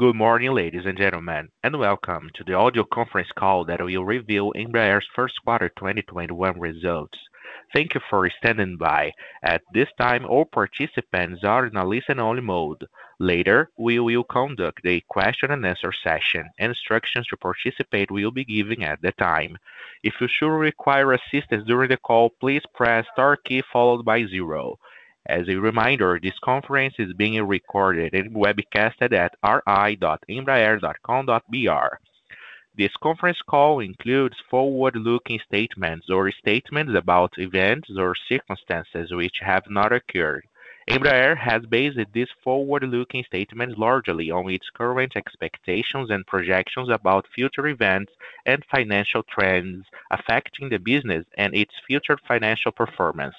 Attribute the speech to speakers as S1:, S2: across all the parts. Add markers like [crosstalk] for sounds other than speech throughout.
S1: Good morning, ladies and gentlemen, and welcome to the audio conference call that will review Embraer's first quarter 2021 results. Thank you for standing by. At this time, all participants are in a listen-only mode. Later, we will conduct a question and answer session. Instructions to participate will be given at the time. If you should require assistance during the call, please press star key followed by zero. As a reminder, this conference is being recorded and webcasted at ri.embraer.com.br. This conference call includes forward-looking statements or statements about events or circumstances which have not occurred. Embraer has based these forward-looking statements largely on its current expectations and projections about future events and financial trends affecting the business and its future financial performance,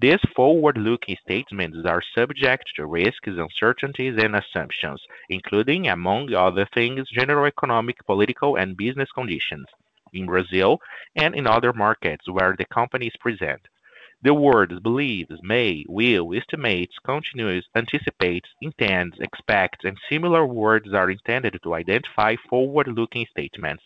S1: these forward-looking statements are subject to risks, uncertainties, and assumptions, including, among other things, general economic, political, and business conditions in Brazil and in other markets where the company is present, the words believes, may, will, estimates, continues, anticipates, intends, expects, and similar words are intended to identify forward-looking statements.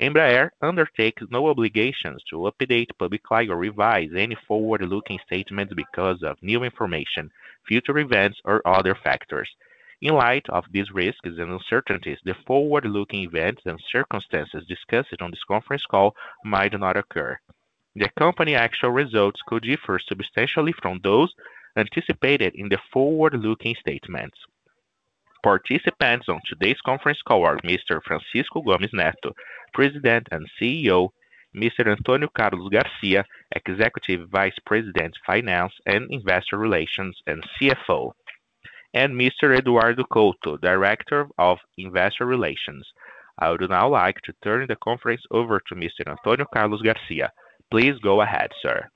S1: Embraer undertakes no obligations to update, publicly, or revise any forward-looking statements because of new information, future events, or other factors. In light of these risks and uncertainties, the forward-looking events and circumstances discussed on this conference call might not occur. The company actual results could differ substantially from those anticipated in the forward-looking statements. Participants on today's conference call are Mr. Francisco Gomes Neto, President and CEO, Mr. Antônio Carlos Garcia, Executive Vice President, Finance and Investor Relations, and CFO, and Mr. Eduardo Couto, Director of Investor Relations. I would now like to turn the conference over to Mr. Antônio Carlos Garcia. Please go ahead, sir.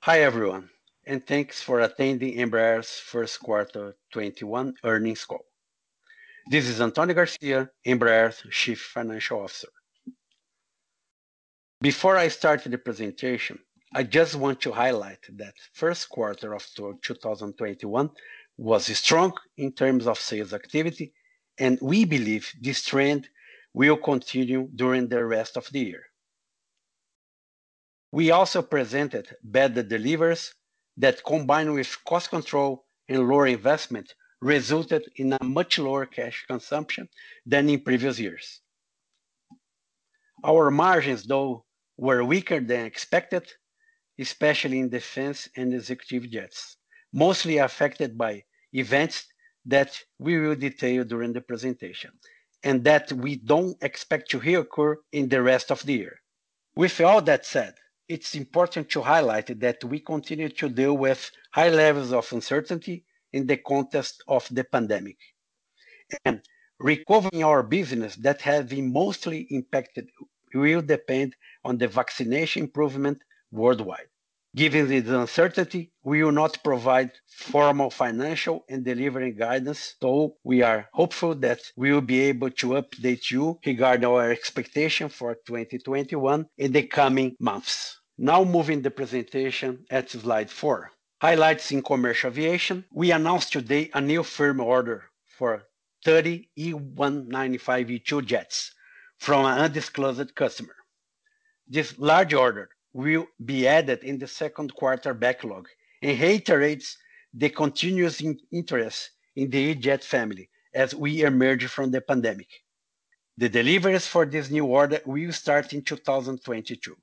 S2: Hi, everyone, and thanks for attending Embraer's first quarter 2021 earnings call. This is Antonio Garcia, Embraer's Chief Financial Officer. Before I start the presentation, I just want to highlight that first quarter of 2021 was strong in terms of sales activity, and we believe this trend will continue during the rest of the year. We also presented better deliveries that, combined with cost control and lower investment, resulted in a much lower cash consumption than in previous years. Our margins, though, were weaker than expected, especially in defense and executive jets, mostly affected by events that we will detail during the presentation, and that we don't expect to reoccur in the rest of the year. With all that said, it's important to highlight that we continue to deal with high levels of uncertainty in the context of the pandemic. And recovering our business that has been mostly impacted will depend on the vaccination improvement worldwide. Given the uncertainty, we will not provide formal financial and delivery guidance, though we are hopeful that we will be able to update you regarding our expectation for 2021 in the coming months. Now moving the presentation at slide four. Highlights in commercial aviation. We announced today a new firm order for 30 E195-E2 jets from an undisclosed customer. This large order will be added in the second quarter backlog and reiterates the continuous interest in the E-Jet family as we emerge from the pandemic. The deliveries for this new order will start in 2022.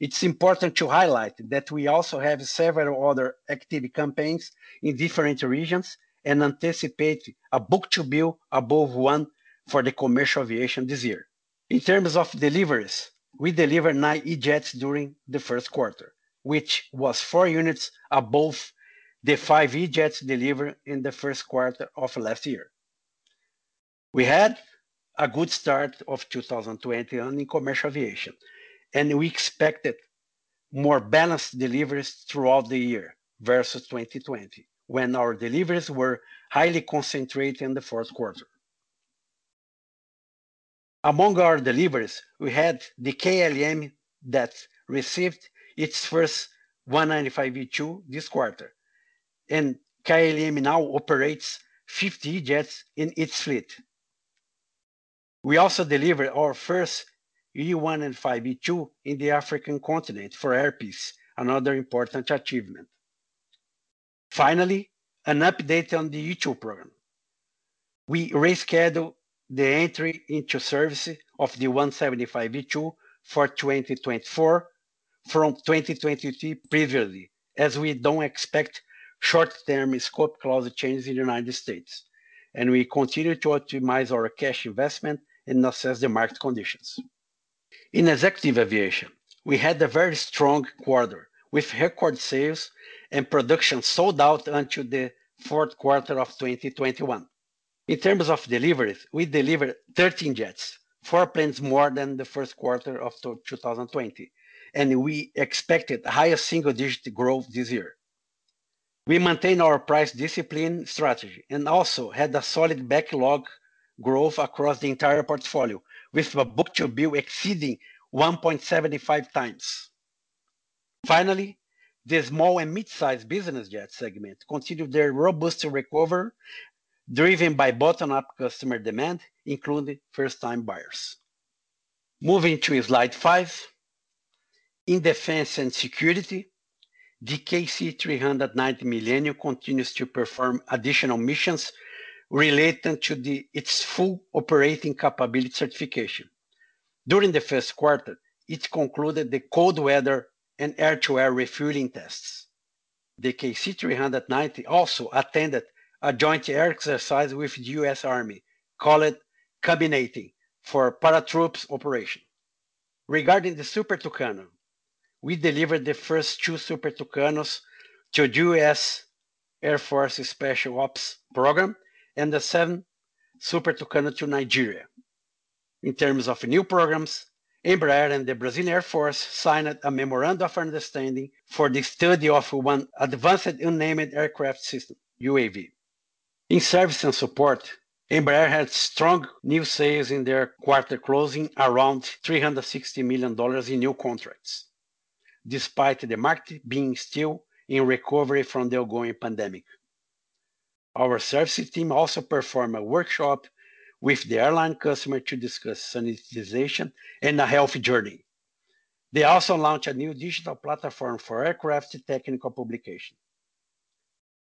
S2: It's important to highlight that we also have several other active campaigns in different regions and anticipate a book-to-bill above one for the commercial aviation this year. In terms of deliveries, we delivered nine E-Jets during the first quarter, which was four units above the five E-Jets delivered in the first quarter of last year. We had a good start of 2020 in commercial aviation, and we expected more balanced deliveries throughout the year versus 2020, when our deliveries were highly concentrated in the fourth quarter. Among our deliveries, we had the KLM that received its first 195E2 this quarter, and KLM now operates 50 jets in its fleet. We also delivered our first E195E2 in the African continent for Air Peace, another important achievement. Finally, an update on the E2 program. We rescheduled the entry into service of the 175E2 for 2024 from 2023 previously, as we don't expect short-term scope clause changes in the United States, and we continue to optimize our cash investment and assess the market conditions. In executive aviation, we had a very strong quarter with record sales and production sold out until the fourth quarter of 2021. In terms of deliveries, we delivered 13 jets, four planes more than the first quarter of 2020, and we expected higher single-digit growth this year. We maintain our price discipline strategy and also had a solid backlog growth across the entire portfolio, with a book-to-bill exceeding 1.75 times. Finally, the small and mid-sized business jet segment continued their robust recovery driven by bottom-up customer demand, including first-time buyers. Moving to slide five. In defense and security, the KC-390 Millennium continues to perform additional missions related to its full operating capability certification. During the first quarter, it concluded the cold weather and air-to-air refueling tests. The KC-390 also attended a joint air exercise with the U.S. Army, called "Culminating" for paratroops operation. Regarding the Super Tucano, we delivered the first two Super Tucanos to the U.S. Air Force Special Ops Program and the seven Super Tucano to Nigeria. In terms of new programs, Embraer and the Brazilian Air Force signed a memorandum of understanding for the study of one advanced unmanned aircraft system, UAV. In service and support, Embraer had strong new sales in their quarter closing around $360 million in new contracts, despite the market being still in recovery from the ongoing pandemic. Our service team also performed a workshop with the airline customer to discuss sanitization and a healthy journey. They also launched a new digital platform for aircraft technical publication.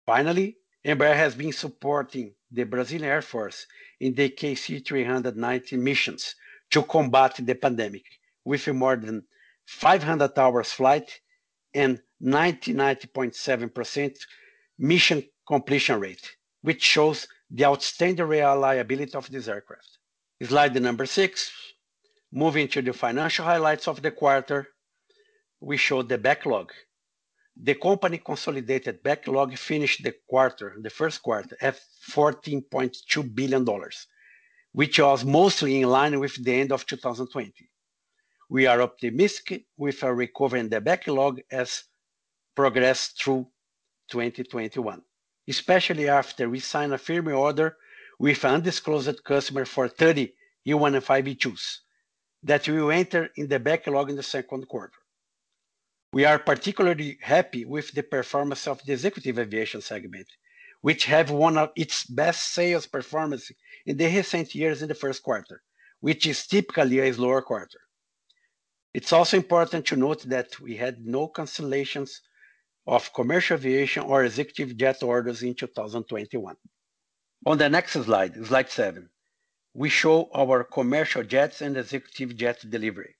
S2: Finally, Embraer has been supporting the Brazilian Air Force in the KC-390 missions to combat the pandemic with more than 500 hours flight and 99.7% mission completion rate, which shows the outstanding reliability of this aircraft. Slide number six. Moving to the financial highlights of the quarter, we show the backlog the company consolidated backlog finished the quarter, the first quarter, at $14.2 billion, which was mostly in line with the end of 2020. We are optimistic with a recovery in the backlog as progress through 2021, especially after we sign a firm order with an undisclosed customer for 30 e five e 2s that will enter in the backlog in the second quarter. We are particularly happy with the performance of the executive aviation segment, which have one of its best sales performance in the recent years in the first quarter, which is typically a slower quarter. It's also important to note that we had no cancellations of commercial aviation or executive jet orders in 2021. On the next slide seven, we show our commercial jets and executive jet delivery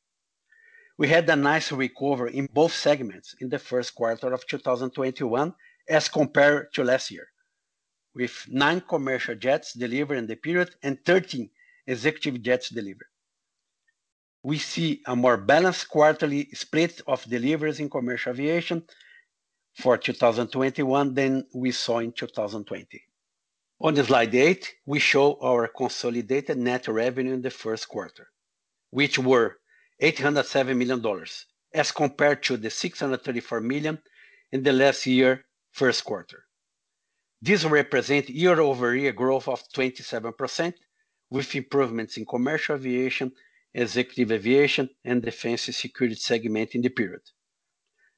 S2: we had a nice recovery in both segments in the first quarter of 2021 as compared to last year, with nine commercial jets delivered in the period and 13 executive jets delivered. We see a more balanced quarterly split of deliveries in commercial aviation for 2021 than we saw in 2020. On slide eight, we show our consolidated net revenue in the first quarter, which were $807 million as compared to the $634 million in the last year first quarter. This represents year-over-year growth of 27%, with improvements in commercial aviation, executive aviation, and defense and security segment in the period.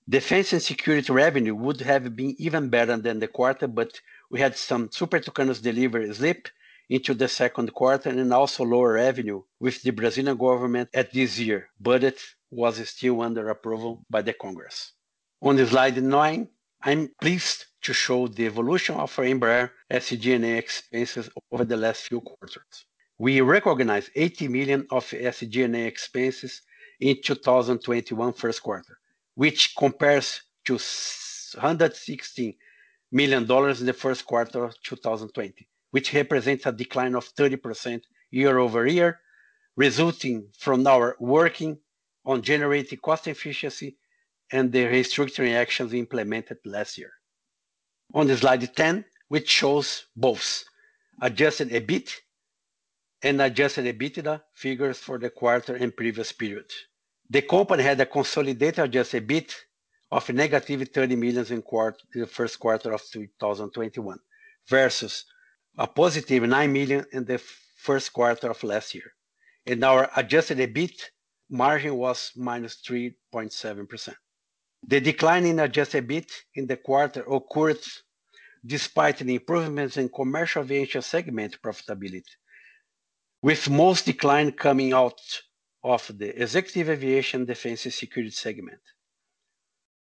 S2: Defense and security revenue would have been even better than the quarter, but we had some Super Tucano's delivery slip into the second quarter and also lower revenue with the Brazilian government at this year, but it was still under approval by the Congress. On slide nine, I'm pleased to show the evolution of Embraer SG&A expenses over the last few quarters. We recognized 80 million of SG&A expenses in 2021 first quarter, which compares to $116 million in the first quarter of 2020, which represents a decline of 30% year-over-year, resulting from our working on generating cost efficiency and the restructuring actions implemented last year. On slide 10, which shows both adjusted EBIT and adjusted EBITDA figures for the quarter and previous period. The company had a consolidated adjusted EBIT of -30 million in the first quarter of 2021 versus a positive 9 million in the first quarter of last year, and our adjusted EBIT margin was -3.7%. The decline in adjusted EBIT in the quarter occurred despite the improvements in commercial aviation segment profitability, with most decline coming out of the executive aviation, defense, and security segment.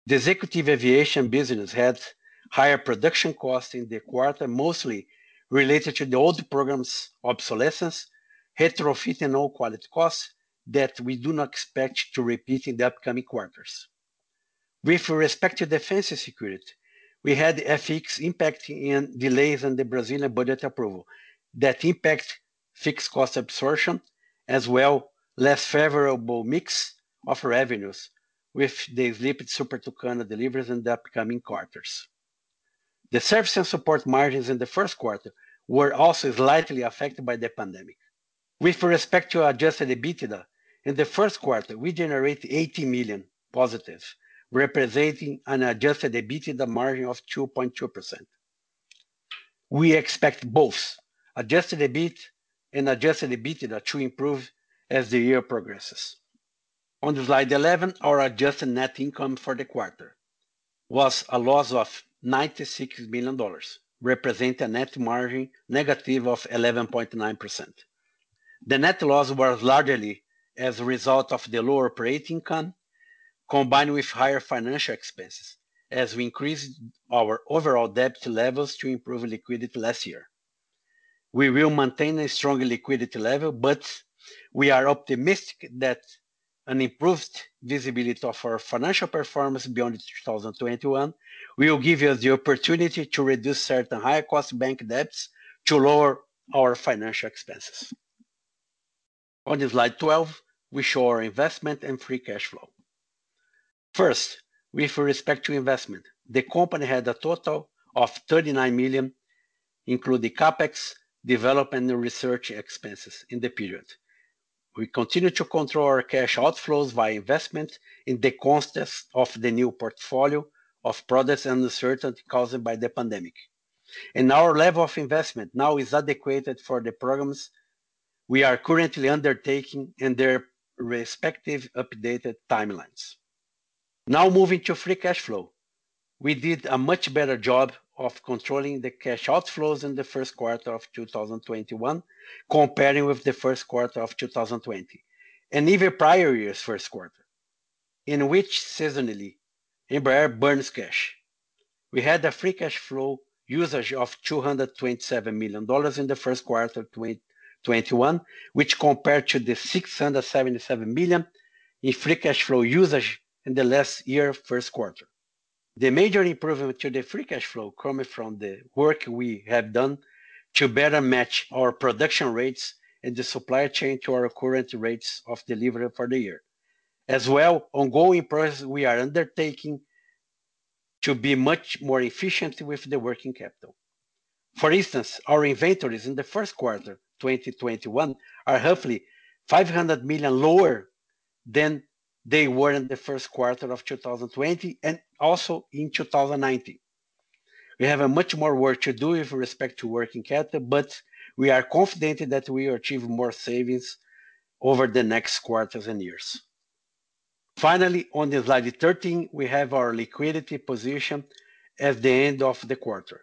S2: The executive aviation business had higher production costs in the quarter, mostly related to the old programs obsolescence, retrofit and all quality costs that we do not expect to repeat in the upcoming quarters. With respect to defense and security, we had FX impact and delays in the Brazilian budget approval that impact fixed cost absorption, as well less favorable mix of revenues with the slipped Super Tucano deliveries in the upcoming quarters. The service and support margins in the first quarter were also slightly affected by the pandemic. With respect to adjusted EBITDA, in the first quarter, we generated 80 million positive, representing an adjusted EBITDA margin of 2.2%. We expect both adjusted EBIT and adjusted EBITDA to improve as the year progresses. On slide 11, our adjusted net income for the quarter was a loss of $96 million, represent a net margin negative of 11.9%. The net loss was largely as a result of the lower operating income, combined with higher financial expenses, as we increased our overall debt levels to improve liquidity last year. We will maintain a strong liquidity level, but we are optimistic that an improved visibility of our financial performance beyond 2021 will give us the opportunity to reduce certain high-cost bank debts to lower our financial expenses. On slide 12, we show our investment and free cash flow. First, with respect to investment, the company had a total of 39 million, including CapEx, development, and research expenses in the period, we continue to control our cash outflows via investment in the context of the new portfolio of products and uncertainty caused by the pandemic. Our level of investment now is adequate for the programs we are currently undertaking and their respective updated timelines. Now moving to free cash flow. We did a much better job of controlling the cash outflows in the first quarter of 2021, comparing with the first quarter of 2020, and even prior year's first quarter, in which seasonally Embraer burns cash. We had a free cash flow usage of $227 million in the first quarter of 2021, which compared to the $677 million in free cash flow usage in the last year first quarter. The major improvement to the free cash flow coming from the work we have done to better match our production rates and the supply chain to our current rates of delivery for the year. As well, ongoing process we are undertaking to be much more efficient with the working capital. For instance, our inventories in the first quarter 2021 are roughly 500 million lower than they were in the first quarter of 2020 and also in 2019. We have a much more work to do with respect to working capital, but we are confident that we will achieve more savings over the next quarters and years. Finally, on the slide 13, we have our liquidity position at the end of the quarter.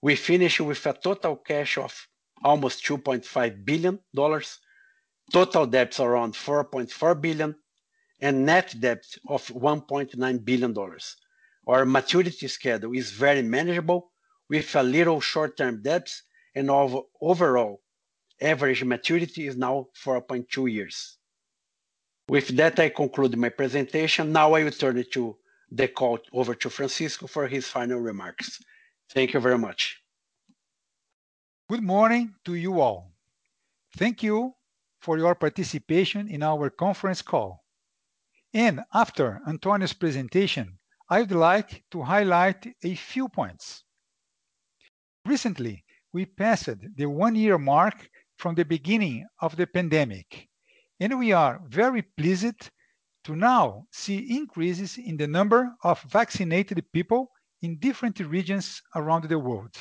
S2: We finished with a total cash of almost $2.5 billion, total debts around $4.4 billion, and net debt of $1.9 billion. Our maturity schedule is very manageable, with a little short-term debts, and our overall average maturity is now 4.2 years. With that, I conclude my presentation. Now I will turn the call over to Francisco for his final remarks. Thank you very much.
S3: Good morning to you all. Thank you for your participation in our conference call and after Antonio's presentation, I would like to highlight a few points. Recently, we passed the one-year mark from the beginning of the pandemic, and we are very pleased to now see increases in the number of vaccinated people in different regions around the world.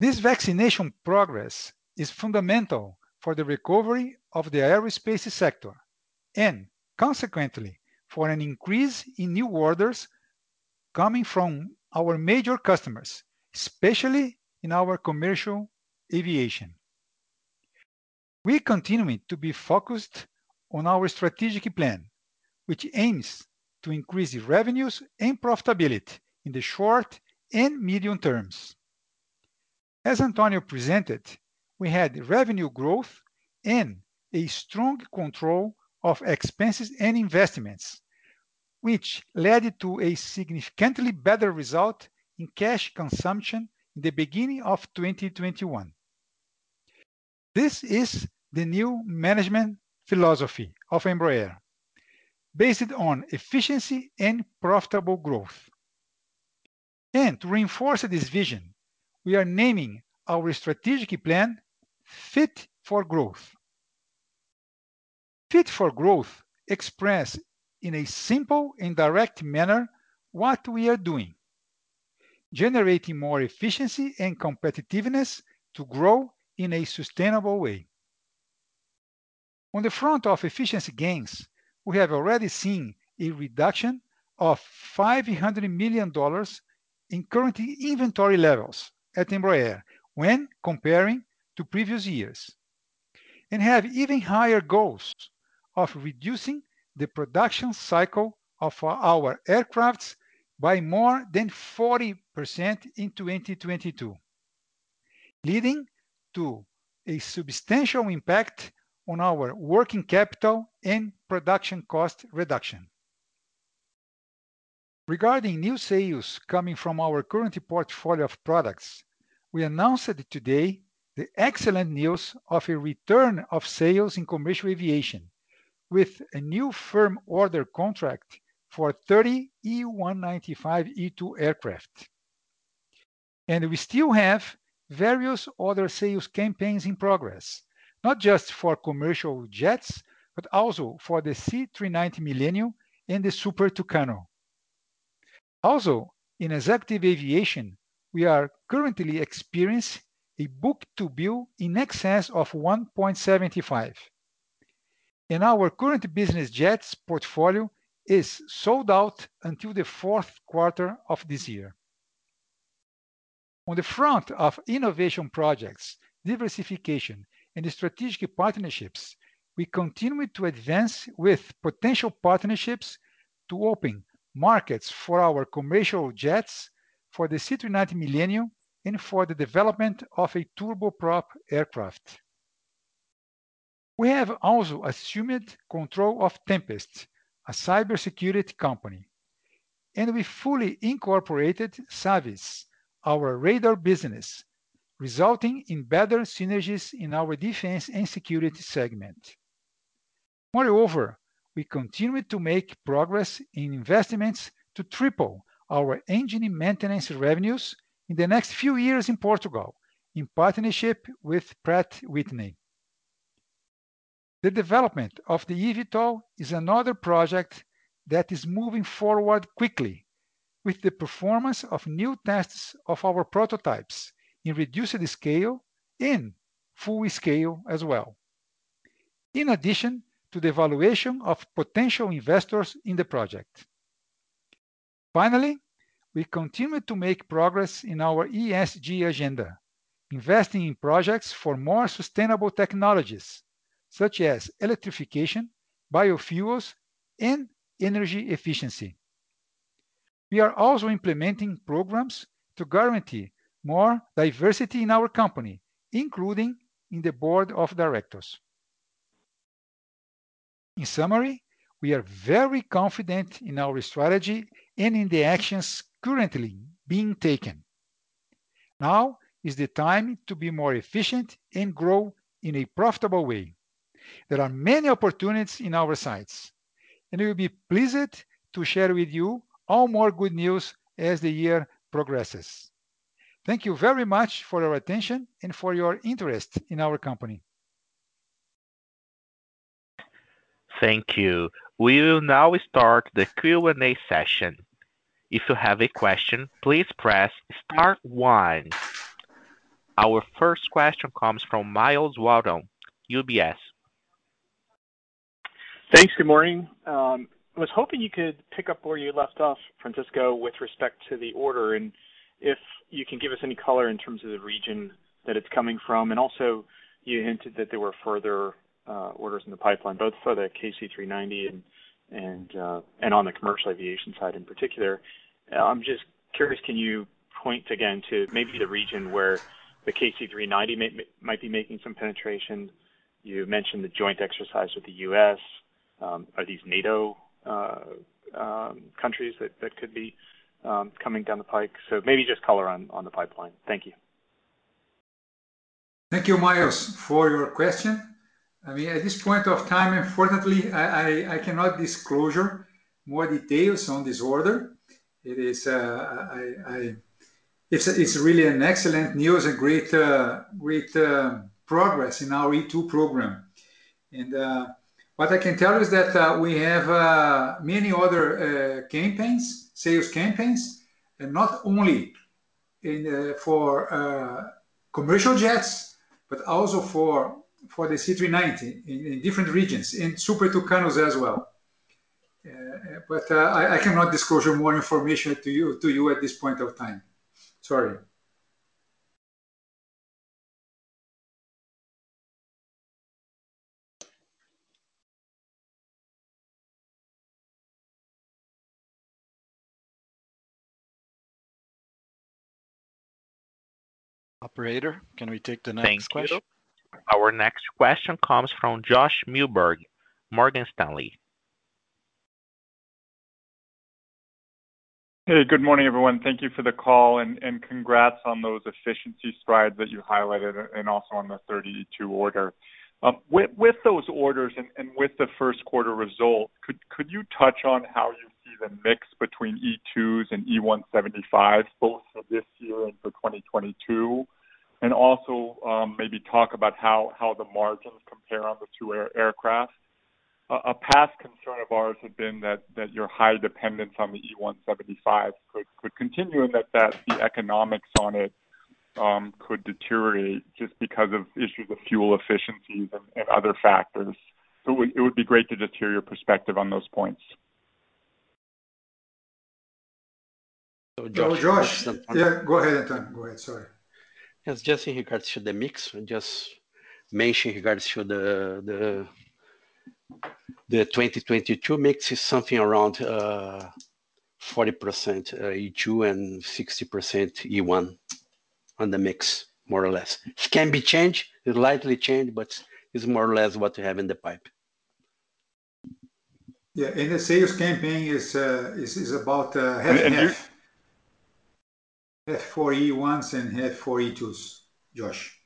S3: This vaccination progress is fundamental for the recovery of the aerospace sector, and Consequently, for an increase in new orders coming from our major customers, especially in our commercial aviation. We continue to be focused on our strategic plan, which aims to increase revenues and profitability in the short and medium terms. As Antonio presented, we had revenue growth and a strong control of expenses and investments, which led to a significantly better result in cash consumption in the beginning of 2021. This is the new management philosophy of Embraer, based on efficiency and profitable growth. To reinforce this vision, we are naming our strategic plan Fit for Growth. Fit for Growth express in a simple and direct manner what we are doing, generating more efficiency and competitiveness to grow in a sustainable way. On the front of efficiency gains, we have already seen a reduction of $500 million in current inventory levels at Embraer when comparing to previous years, and have even higher goals of reducing the production cycle of our aircrafts by more than 40% in 2022, leading to a substantial impact on our working capital and production cost reduction. Regarding new sales coming from our current portfolio of products, we announced today the excellent news of a return of sales in commercial aviation, with a new firm order contract for 30 E195-E2 aircraft. We still have various other sales campaigns in progress, not just for commercial jets, but also for the C-390 Millennium and the Super Tucano. Also, in executive aviation, we are currently experiencing a book-to-bill in excess of 1.75, and our current business jets portfolio is sold out until the fourth quarter of this year. On the front of innovation projects, diversification, and strategic partnerships, we continue to advance with potential partnerships to open markets for our commercial jets for the C-390 Millennium and for the development of a turboprop aircraft. We have also assumed control of Tempest, a cybersecurity company, and we fully incorporated Savis, our radar business, resulting in better synergies in our defense and security segment. Moreover, we continue to make progress in investments to triple our engine maintenance revenues in the next few years in Portugal, in partnership with Pratt Whitney. The development of the eVTOL is another project that is moving forward quickly, with the performance of new tests of our prototypes in reduced scale and full scale as well, in addition to the evaluation of potential investors in the project. Finally, we continue to make progress in our ESG agenda, investing in projects for more sustainable technologies such as electrification, biofuels, and energy efficiency. We are also implementing programs to guarantee more diversity in our company, including in the board of directors. In summary, we are very confident in our strategy and in the actions currently being taken. Now is the time to be more efficient and grow in a profitable way. There are many opportunities in our sites, and we'll be pleased to share with you all more good news as the year progresses. Thank you very much for your attention and for your interest in our company.
S1: Thank you. We will now start the Q&A session. If you have a question, please press star one. Our first question comes from Myles Walton, UBS.
S4: Thanks. Good morning. I um, was hoping you could pick up where you left off, Francisco, with respect to the order, and if you can give us any color in terms of the region that it's coming from. Also, you hinted that there were further uh, orders in the pipeline, both for the KC-390 uh, and on the commercial aviation side in particular. Uh, I'm just curious, can you point again to maybe the region where the KC-390 might be making some penetration? You mentioned the joint exercise with the U.S. Um, are these NATO uh, um, countries that could be um, coming down the pike? So Maybe just color on the pipeline. Thank you.
S2: Thank you, Myles, for your question. I mean, at this point of time, unfortunately, I cannot disclose more details on this order. Uh, it's really an excellent news and great uh, progress in our E2 program. What I can tell you is that uh, we have uh, many other uh, campaigns, sales campaigns, and not only for commercial jets, but also for the C-390 in different regions, in Super Tucanos as well. But I cannot disclose more information to you at this point of time. Sorry.
S1: Operator, can we take the next question? Our next question comes from Josh Milberg, Morgan Stanley.
S5: Hey, good morning, everyone. Thank you for the call, and congrats on those efficiency strides that you highlighted uh, and also on the 32 order. Um, with those orders and with the first quarter result, could you touch on how you see the mix between E2s and E175s, both for this year and for 2022? and also um, maybe talk about how the margins compare on the two aircraft. A past concern of ours had been that your high dependence on the E175 could continue and that the economics on it um, could deteriorate just because of issues of fuel efficiencies and other factors. It would be great to just hear your perspective on those points.
S2: Josh. Josh. Yeah, go ahead, Anton. Go ahead. Sorry.
S6: Yes, just in regards to the mix, just mention in regards to the the the 2022 mix is something around 40% uh, uh, E2 and 60% E1 on the mix, more or less. It can be changed, slightly lightly changed, but it's more or less what we have in the pipe.
S2: Yeah, and the sales campaign is uh, about half and half f four E1s and f four E2s, Josh.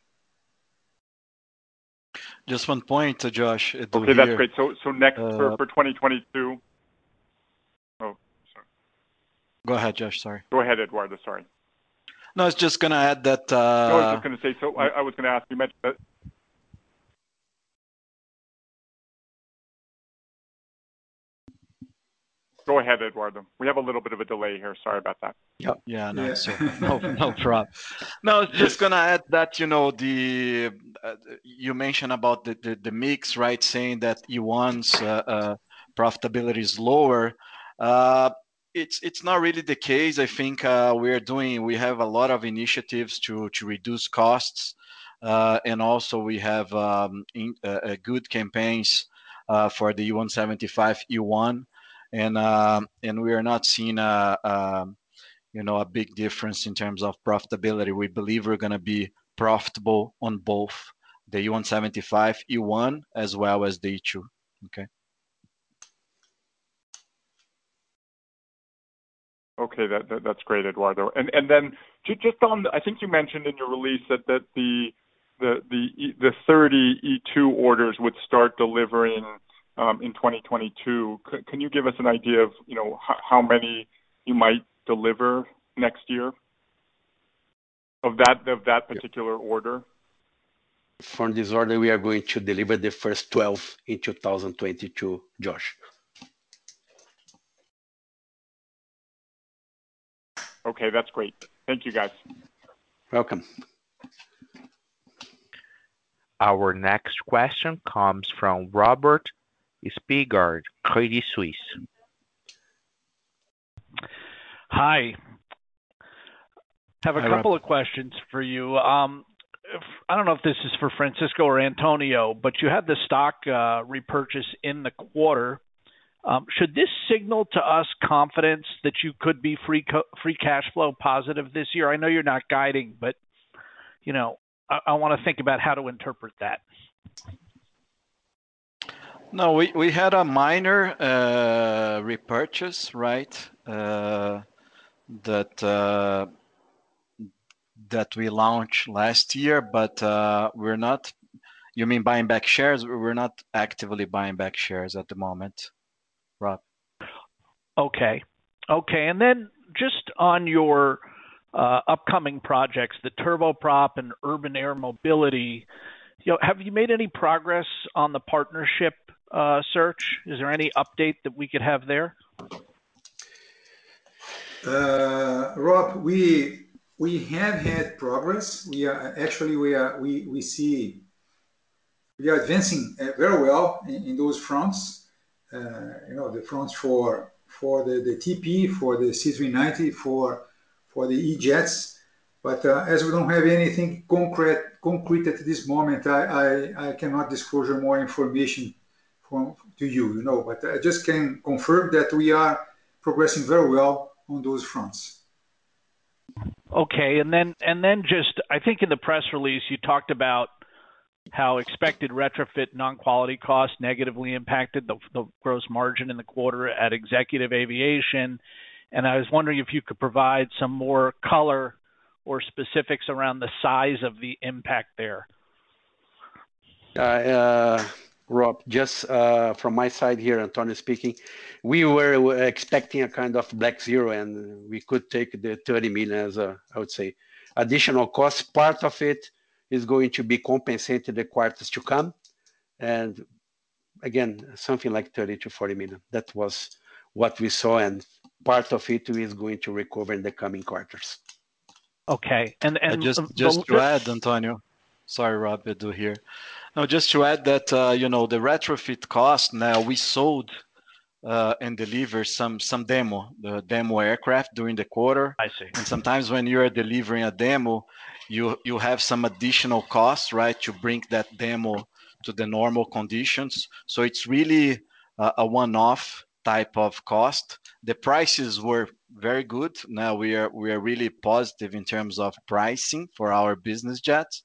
S6: Just one point, uh, Josh.
S5: Uh, okay, that's great. So, so next for, uh, for 2022. Oh,
S6: sorry. Go ahead, Josh. Sorry.
S5: Go ahead, Eduardo. Sorry.
S6: No, I was just going to add that.
S5: no, I was just going to say. So, I was going to ask. You mentioned that Go ahead, Eduardo. We have a little bit of a delay here. Sorry about that.
S6: Yeah, yeah, no, yeah. So, [laughs] no, no problem. No, just gonna add that you know the uh, you mentioned about the, the, the mix, right? Saying that E1's uh, uh, profitability is lower. Uh, it's it's not really the case. I think uh, we're doing we have a lot of initiatives to to reduce costs, uh, and also we have um, in, good campaigns for the E175 E1 and um, and we are not seeing a, a you know a big difference in terms of profitability. We believe we're going to be profitable on both the E175 E1 as well as the E2. Okay.
S5: Okay, that, that, that's great, Eduardo. And and then just on, I think you mentioned in your release that that the the the the 30 E2 orders would start delivering um, in 2022. Can you give us an idea of, you know, how many you might deliver next year of that particular order?
S6: From this order, we are going to deliver the first 12 in 2022, Josh.
S5: Okay, that's great. Thank you, guys.
S6: Welcome.
S1: Our next question comes from Robert Spingarn, Credit Suisse.
S7: Hi. Have a couple of questions for you. Um, I don't know if this is for Francisco or Antonio, but you had the stock uh, repurchase in the quarter. Um, should this signal to us confidence that you could be free cash flow positive this year? I know you're not guiding, but, you know, I wanna think about how to interpret that.
S6: No, we, we had a minor uh, repurchase, right? Uh, that uh, that we launched last year, but we're not. You mean buying back shares? We're not actively buying back shares at the moment, Rob.
S7: Okay, okay, and then just on your upcoming projects, the turboprop and urban air mobility. You know, have you made any progress on the partnership uh, search? Is there any update that we could have there?
S2: Uh, Rob, we have had progress. We are actually we we are see advancing uh, very well in those fronts. You know, the fronts for the TP, for the C-390, for the E-Jets. But As we don't have anything concrete at this moment, I cannot disclose more information to you, you know, but I just can confirm that we are progressing very well on those fronts.
S7: Okay. And then just, I think in the press release, you talked about how expected retrofit non-quality costs negatively impacted the gross margin in the quarter at Executive Aviation. And I was wondering if you could provide some more color or specifics around the size of the impact there.
S6: Uh, uh, Rob, just uh, from my side here, Antonio speaking, we were uh, expecting a kind of black zero, and we could take the 30 million as a, I would say, additional cost. Part of it is going to be compensated the quarters to come. And again, something like 30 million-40 million. That was what we saw, and part of it is going to recover in the coming quarters.
S7: Okay.
S6: And uh, just um, to add, Antonio, sorry, Rob, Edu here just to add that, uh, you know, the retrofit cost now, we sold uh, and delivered some demo aircraft during the quarter.
S7: I see.
S6: Sometimes when you are delivering a demo, you have some additional costs, right? To bring that demo to the normal conditions. It's really a one-off type of cost. The prices were very good. Now we are really positive in terms of pricing for our business jets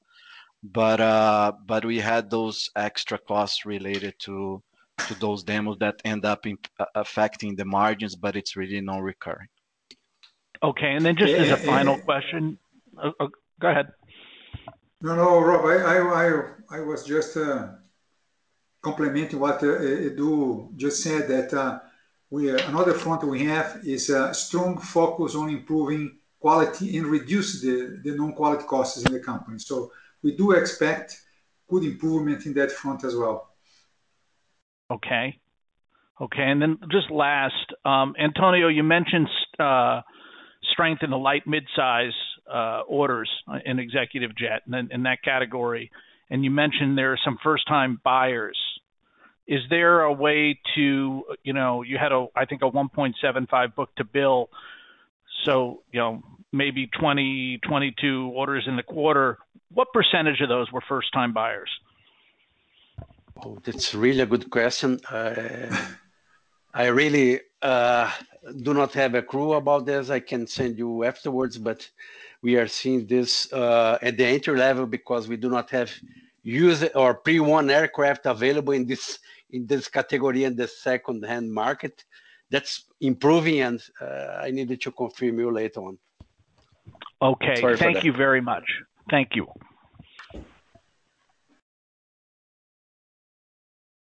S6: but uh, but we had those extra costs related to to those demos that end up in, uh, affecting the margins, but it's really non-recurring.
S7: Okay, and then just as a final question, uh, uh, go ahead.
S2: No, no, Rob, I I I, I was just uh, complementing what uh, Edu just said that. we, another front we have is a strong focus on improving quality and reduce the, the non-quality costs in the company. So we do expect good improvement in that front as well.
S7: Okay. Okay. And then just last, um, Antonio, you mentioned uh, strength in the light midsize uh, orders in executive jet and in that category. And you mentioned there are some first-time buyers. Is there a way to you know, you had, a I think, a 1.75 book-to-bill. So, you know, maybe 20, 22 orders in the quarter. What percentage of those were first-time buyers?
S8: Oh, that's really a good question. Uh, I really uh, do not have a clue about this. I can send you afterwards, but we are seeing this uh, at the entry level because we do not have used or pre-owned aircraft available in this category in the second-hand market that's improving, and uh, I needed to confirm you later on.
S7: Okay. Sorry Thank you very much. Thank you.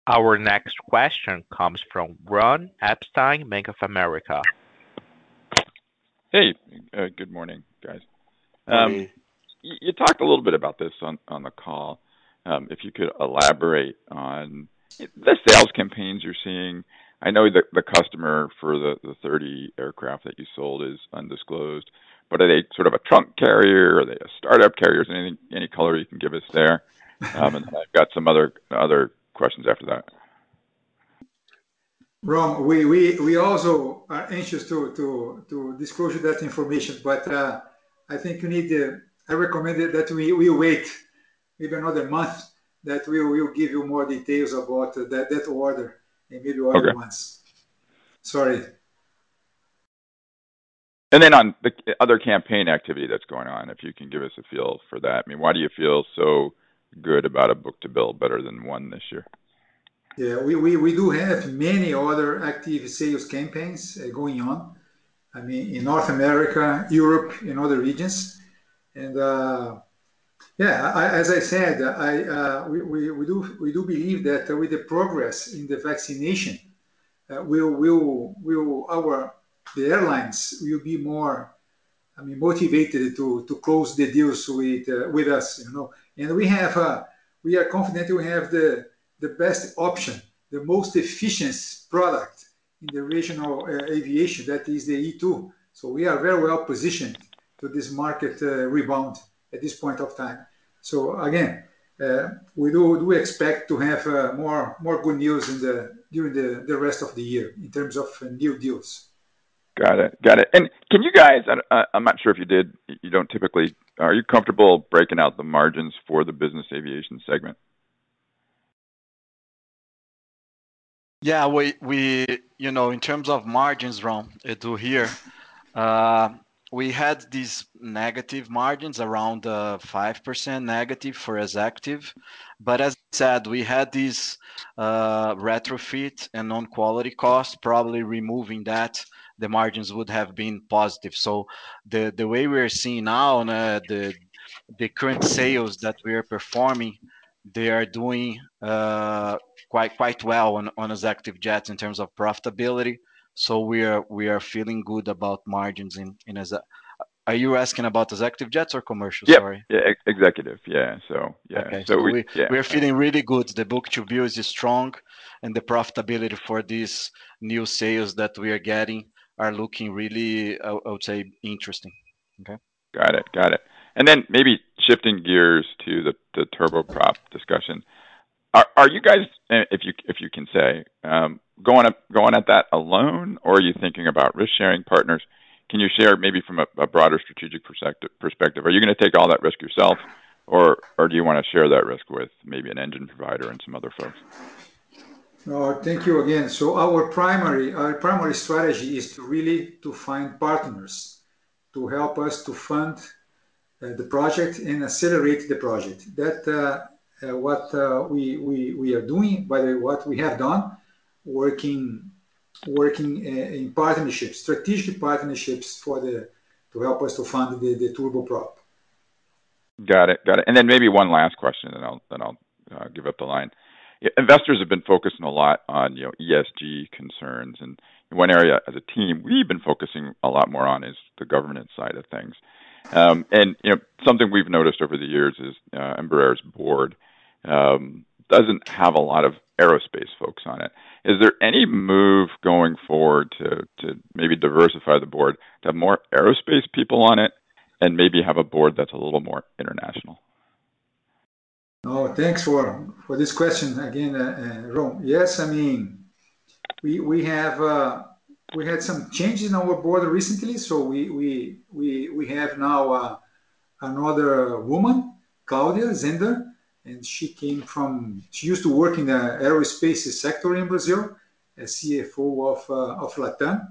S1: Our next question comes from Ron Epstein, Bank of America.
S9: Hey, uh, good morning, guys. Um, morning. You talked a little bit about this on the call. Um, if you could elaborate on the sales campaigns you're seeing, I know the the customer for the 30 aircraft that you sold is undisclosed, but are they sort of a trunk carrier? Are they a startup carrier? Is there any color you can give us there? Um, and then I've got some other questions after that.
S3: Ron, we also are anxious to disclose that information, but uh, I think you need to. I recommend that we wait maybe another month, that we will give you more details about that order. Emilio okay. once. Sorry.
S9: And then on the other campaign activity that's going on, if you can give us a feel for that. I mean, why do you feel so good about a book to bill better than one this year?
S3: Yeah, we, we, we do have many other active sales campaigns uh, going on. I mean, in North America, Europe, and other regions. And uh, yeah, I, as I said, I, uh, we, we, do, we do believe that with the progress in the vaccination, uh, will will will our the airlines will be more I mean motivated to to close the deals with uh, with us you know and we have uh, we are confident we have the the best option the most efficient product in the regional uh, aviation that is the E2 so we are very well positioned to this market uh, rebound at this point of time. so Again, uh, we do expect to have uh, more more good news in the during the the rest of the year in terms of uh, new deals.
S9: Got it. Got it. And Can you guys, I'm not sure if you did, you don't typically, are you comfortable breaking out the margins for the business aviation segment?
S6: Yeah. we we you know In terms of margins, Ron, eh, do here, we had these negative margins around 5% uh, negative for executive. But as I said, we had these uh, retrofit and non-quality costs. Probably removing that, the margins would have been positive. So the way we are seeing now, uh, the current sales that we are performing, they are doing quite well on executive jets in terms of profitability. So we are we are feeling good about margins in in as are you asking about executive jets or commercial?
S9: Sorry. yeah, executive. Yeah, so yeah,
S6: okay, so, so we we, yeah. we are feeling really good. The book to bill is strong, and the profitability for these new sales that we are getting are looking really, I, I would say, interesting. Okay.
S9: Got it. Got it. And then maybe shifting gears to the, the turboprop discussion. Are, are you guys, if you if you can say, um, going up, going at that alone, or are you thinking about risk sharing partners? Can you share maybe from a, a broader strategic perspective? Are you going to take all that risk yourself, or or do you want to share that risk with maybe an engine provider and some other folks?
S3: No, thank you again. So our primary our primary strategy is to really to find partners to help us to fund uh, the project and accelerate the project. That uh, uh, what uh, we, we we are doing, by the way, what we have done working working uh, in partnerships, strategic partnerships for the to help us to fund the, the prop.
S9: Got it. Got it. And then maybe one last question, and I'll then I'll uh, give up the line. Investors have been focusing a lot on you know ESG concerns, and one area as a team we've been focusing a lot more on is the governance side of things. Um, and you know something we've noticed over the years is uh, Embraer's board um, doesn't have a lot of aerospace folks on it. Is there any move going forward to, to maybe diversify the board to have more aerospace people on it and maybe have a board that's a little more international?
S3: No, thanks for, for this question again, uh, uh, Yes, I mean, we, we have uh, we had some changes in our board recently, so we we we, we have now uh, another woman, Claudia Sender, and she came from she used to work in the aerospace sector in Brazil as CFO of uh, of Latam.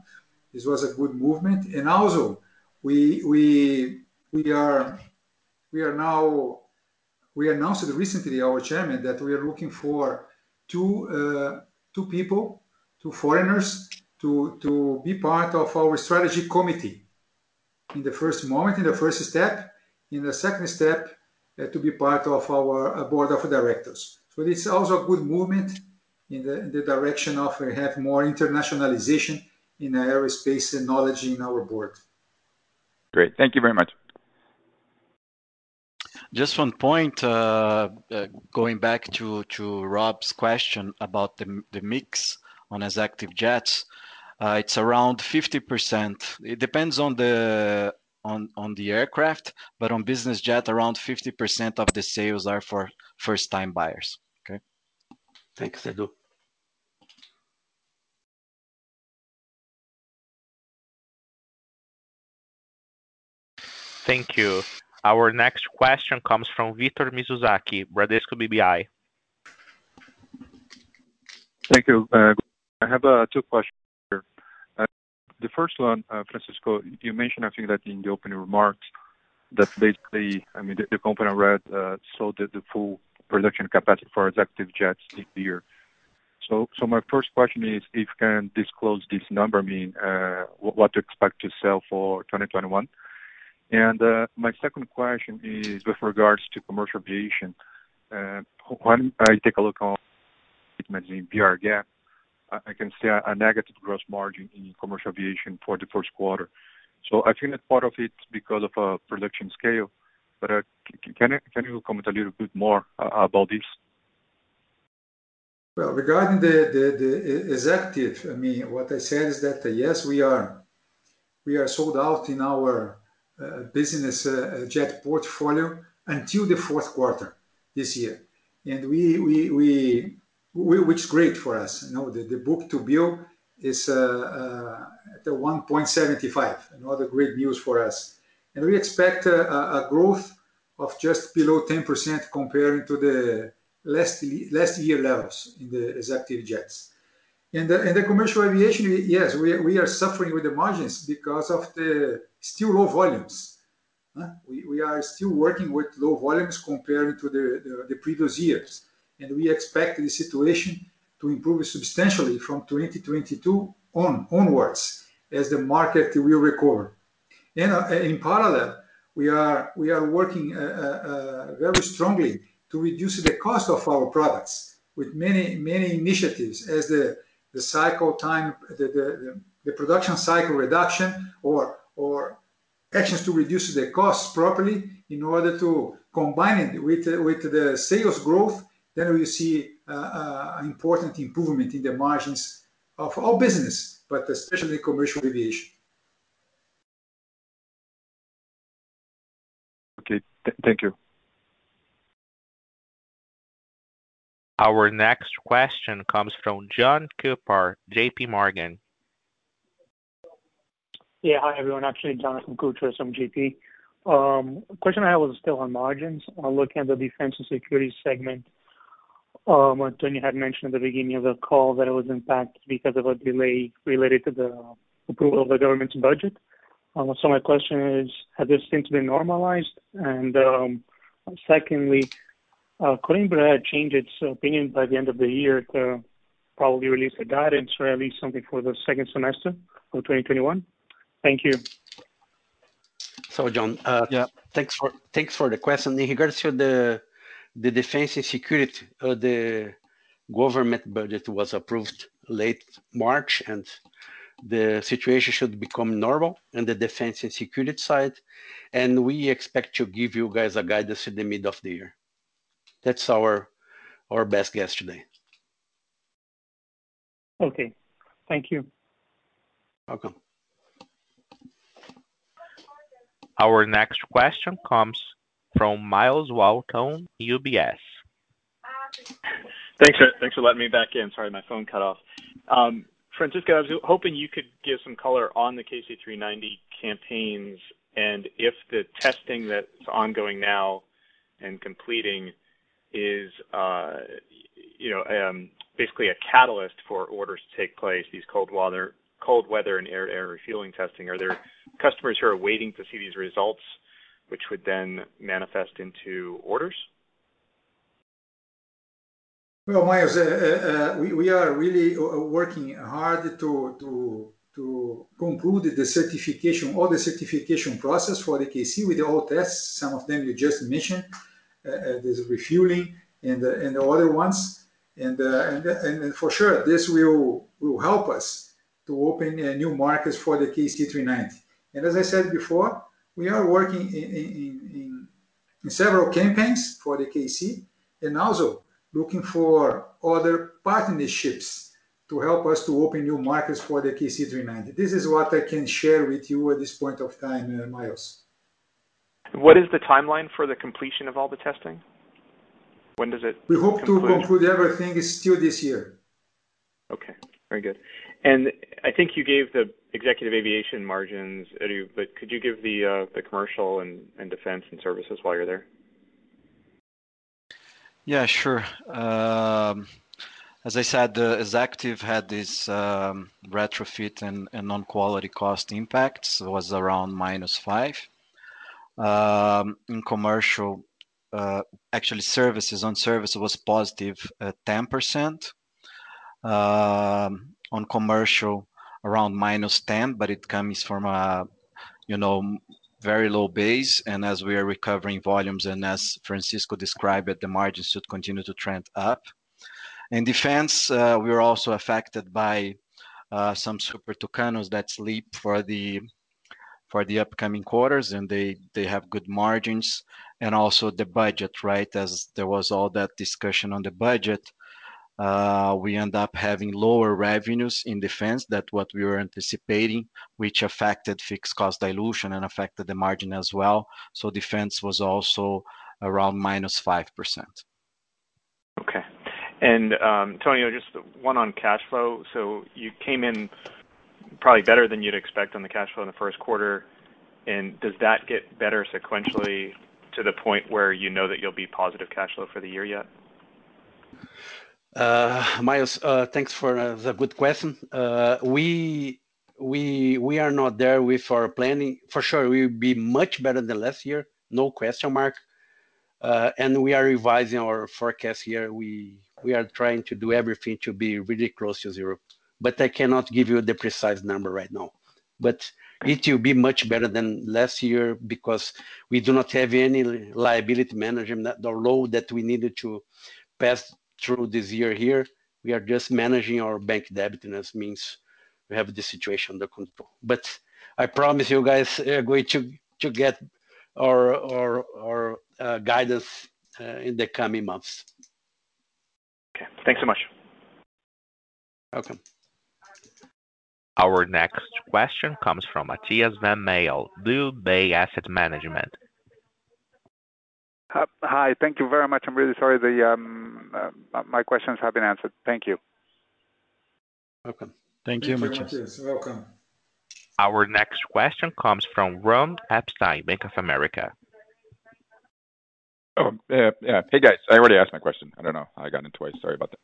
S3: This was a good movement, and also we we we are we are now we announced recently our chairman that we are looking for two uh, two people, two foreigners to to be part of our strategy committee. In the first moment, in the first step, in the second step, uh, to be part of our uh, board of directors. so It's also a good movement in the direction of uh, have more internationalization in aerospace and knowledge in our board.
S9: Great. Thank you very much.
S6: Just one point, going back to Rob's question about the mix on executive jets. It's around 50%. It depends on the on, on the aircraft, but on business jet, around 50% of the sales are for first-time buyers. Okay.
S8: Thanks, Edu.
S1: Thank you. Our next question comes from Victor Mizusaki, Bradesco
S10: BBI. Thank you. Uh, I have uh, two questions. The first one, uh, Francisco, you mentioned, I think that in the opening remarks, that basically, I mean, the company I read uh, sold the full production capacity for executive jets this year. So, so My first question is if you can disclose this number, I mean, uh, what to expect to sell for 2021. And My second question is with regards to commercial aviation. When I take a look on statements in BR GAAP, I can see a negative gross margin in commercial aviation for the first quarter. I think that part of it's because of uh, production scale, but uh, can you comment a little bit more uh, about this?
S3: Well, regarding the executive, I mean, what I said is that, yes, we are sold out in our business jet portfolio until the fourth quarter this year. We which is great for us. You know, the book-to-bill is uh, uh, at 1.75. Another great news for us. and We expect uh, a growth of just below 10% comparing to the last year levels in the executive jets. In the commercial aviation, yes, we are suffering with the margins because of the still low volumes. We are still working with low volumes compared to the previous years and we expect the situation to improve substantially from 2022 onwards as the market will recover. Uh, in parallel, we are working uh, uh, very strongly to reduce the cost of our products with many initiatives as the production cycle reduction or actions to reduce the costs properly in order to combine it with the sales growth then we see uh, uh, an important improvement in the margins of all business, but especially commercial aviation.
S10: Okay. Thank you.
S1: Our next question comes from Jon JP Morgan.
S11: Yeah. Hi, everyone. Actually, Jonathan Koutras from JP. Um, question I have was still on margins. Looking at the defense and security segment, um, Antonio had mentioned at the beginning of the call that it was impacted because of a delay related to the approval of the government's budget. Um, so My question is, has this since been normalized? And um, Secondly, uh, Coimbra had changed its opinion by the end of the year to probably release a guidance or at least something for the second semester of 2021? Thank you.
S8: So John. Uh, yeah. Thanks for the question. In regards to the the defense and security, uh, the government budget was approved late March, and the situation should become normal on the defense and security side. And we expect to give you guys a guidance in the mid of the year. That's our our best guess today.
S11: Okay, thank you.
S8: Welcome.
S1: Our next question comes from Myles Walton, UBS.
S4: Thanks for letting me back in. Sorry, my phone cut off. Um, Francisco, I was hoping you could give some color on the KC-390 campaigns and if the testing that's ongoing now and completing is uh, you know, um, basically a catalyst for orders to take place, these cold weather and weather, and air refueling testing. Are there customers who are waiting to see these results which would then manifest into orders?
S3: Well, Myles, uh, uh, uh, we are really working hard to conclude the certification, all the certification process for the KC with all tests. Some of them you just mentioned, there's refueling and the other ones. And For sure, this will help us to open new markets for the KC390. As I said before, we are working in, in, in, in several campaigns for the KC and also looking for other partnerships to help us to open new markets for the KC390. This is what I can share with you at this point of time, uh, Myles.
S4: What is the timeline for the completion of all the testing? When does it?
S3: We hope conclude? to conclude everything still this year.
S4: Okay, very good. And I think you gave the executive aviation margins, Edu, but could you give the uh, commercial and defense and services while you're there?
S6: Yeah, sure. Um, as I said, the Executive had this um, retrofit and non-quality cost impacts was around -5. Um, in commercial, uh, actually services, on service was positive at 10% on commercial around -10%, but it comes from a, you know, very low base. As we are recovering volumes, and as Francisco described it, the margins should continue to trend up. In defense, uh, we are also affected by uh, some Super Tucanos that sleep for the upcoming quarters, and they have good margins. Also the budget, right? As there was all that discussion on the budget, uh, we end up having lower revenues in defense than what we were anticipating, which affected fixed cost dilution and affected the margin as well. So Defense was also around -5%.
S4: Okay. and um, Antonio, just one on cash flow. So You came in probably better than you'd expect on the cash flow in the first quarter. and Does that get better sequentially to the point where you know that you'll be positive cash flow for the year yet?
S8: Uh, Myles, uh, thanks for uh, the good question. Uh, we we we are not there with our planning. For sure, we will be much better than last year, no question mark. Uh, and we are revising our forecast here. We we are trying to do everything to be really close to zero, but I cannot give you the precise number right now. But it will be much better than last year because we do not have any liability management or load that we needed to pass through this year here. We are just managing our bank indebtedness, means we have the situation under control. But I promise you guys are uh, going to, to get our, our, our uh, guidance uh, in the coming months.
S4: Okay, thanks so much.
S8: Welcome.
S1: Our next question comes from Matthias Van Mael, BlueBay Asset Management.
S12: Hi. Thank you very much. I'm really sorry. Um, uh, my questions have been answered. Thank you.
S6: Welcome. Thank you,
S3: Matthias. Welcome. Our
S1: next question comes from Ron Epstein, Bank of America.
S9: Oh, yeah. Hey, guys. I already asked my question. I don't know. I got in twice. Sorry about that.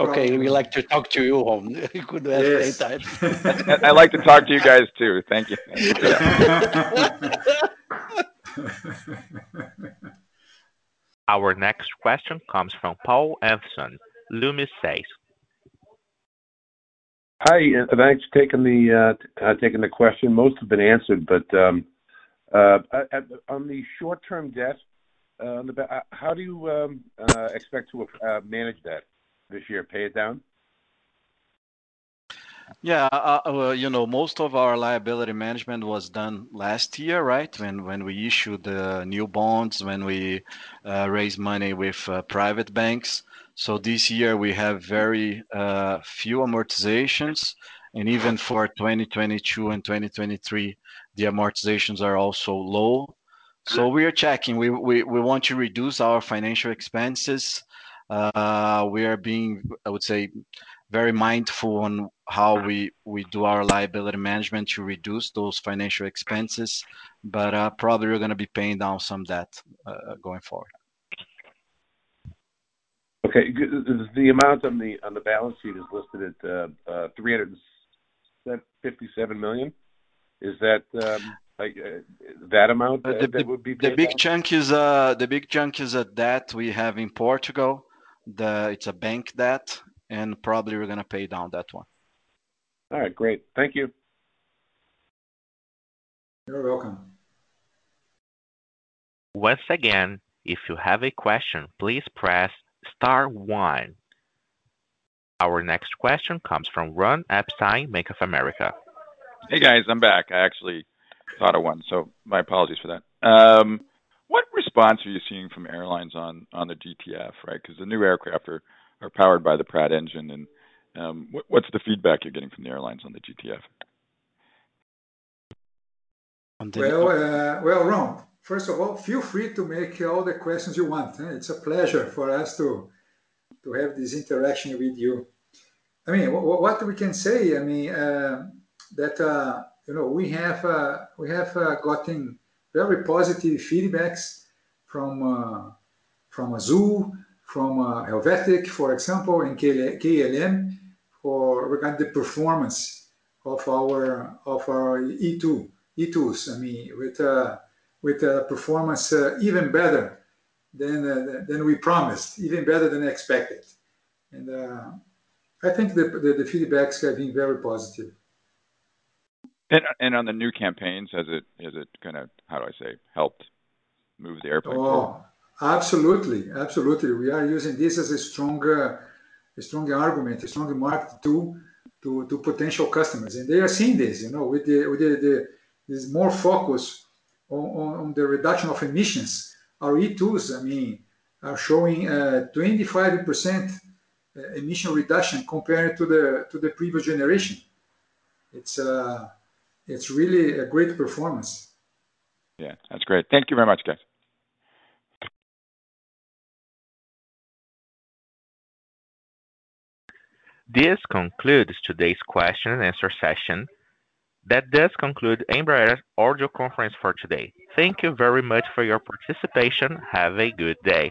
S8: Okay. We like to talk to you, Ron. [laughs] You could ask
S9: anytime. [laughs] I like to talk to you guys too. Thank you. [laughs]
S1: [laughs] Our next question comes from Paul Evson, Loomis Sayles.
S13: Hi, uh, thanks for uh, uh, taking the question. Most have been answered, but um, on the short-term debt, how do you um, expect to manage that this year? Pay it down?
S6: Yeah, uh, uh, uh, well, you know, most of our liability management was done last year, right? When when we issued the new bonds, when we uh, raised money with uh, private banks. So this year we have very uh, few amortizations, and even for 2022 and 2023, the amortizations are also low. So we are checking. We we, we want to reduce our financial expenses. we are being, I would say, very mindful on how we do our liability management to reduce those financial expenses. but uh, Probably we're gonna be paying down some debt uh, going forward.
S13: Okay. The amount on the balance sheet is listed at uh, $357 Is that like um, that amount that
S6: would be paid down? The big chunk is a debt we have in Portugal. It's a bank debt, and probably we're gonna pay down that one.
S13: All right, great. Thank you.
S3: You're welcome.
S1: Once again, if you have a question, please press star one. Our next question comes from Ron Epstein, Bank of America.
S9: Hey, guys, I'm back. I actually thought of one, so my apologies for that. Um, what response are you seeing from airlines on the GTF, right? Because the new aircraft are powered by the Pratt engine, and um, what's the feedback you're getting from the airlines on the GTF?
S3: Uh, well, Ron, first of all, feel free to make all the questions you want. Eh? It's a pleasure for us to have this interaction with you. I mean, what we can say, I mean, uh, that uh, we have gotten very positive feedbacks from Azul, from Helvetic, for example, and KLM for regarding the performance of our E2s. I mean, with uh, uh, performance uh, even better than we promised, even better than expected. and I think the feedbacks have been very positive.
S9: And On the new campaigns, has it kind of, how do I say, helped move the airplane
S3: forward? Oh, absolutely. Absolutely. We are using this as a stronger a strong argument, a strong market to, to potential customers. And they are seeing this, you know, with the, with the, the this more focus on, on, the reduction of emissions. Our e 2s I mean, are showing 25% uh, uh, emission reduction compared to the to the previous generation. It's uh, it's really a great performance.
S9: Yeah, that's great. Thank you very much, guys.
S1: This concludes today's question and answer session. That does conclude Embraer's audio conference for today. Thank you very much for your participation. Have a good day.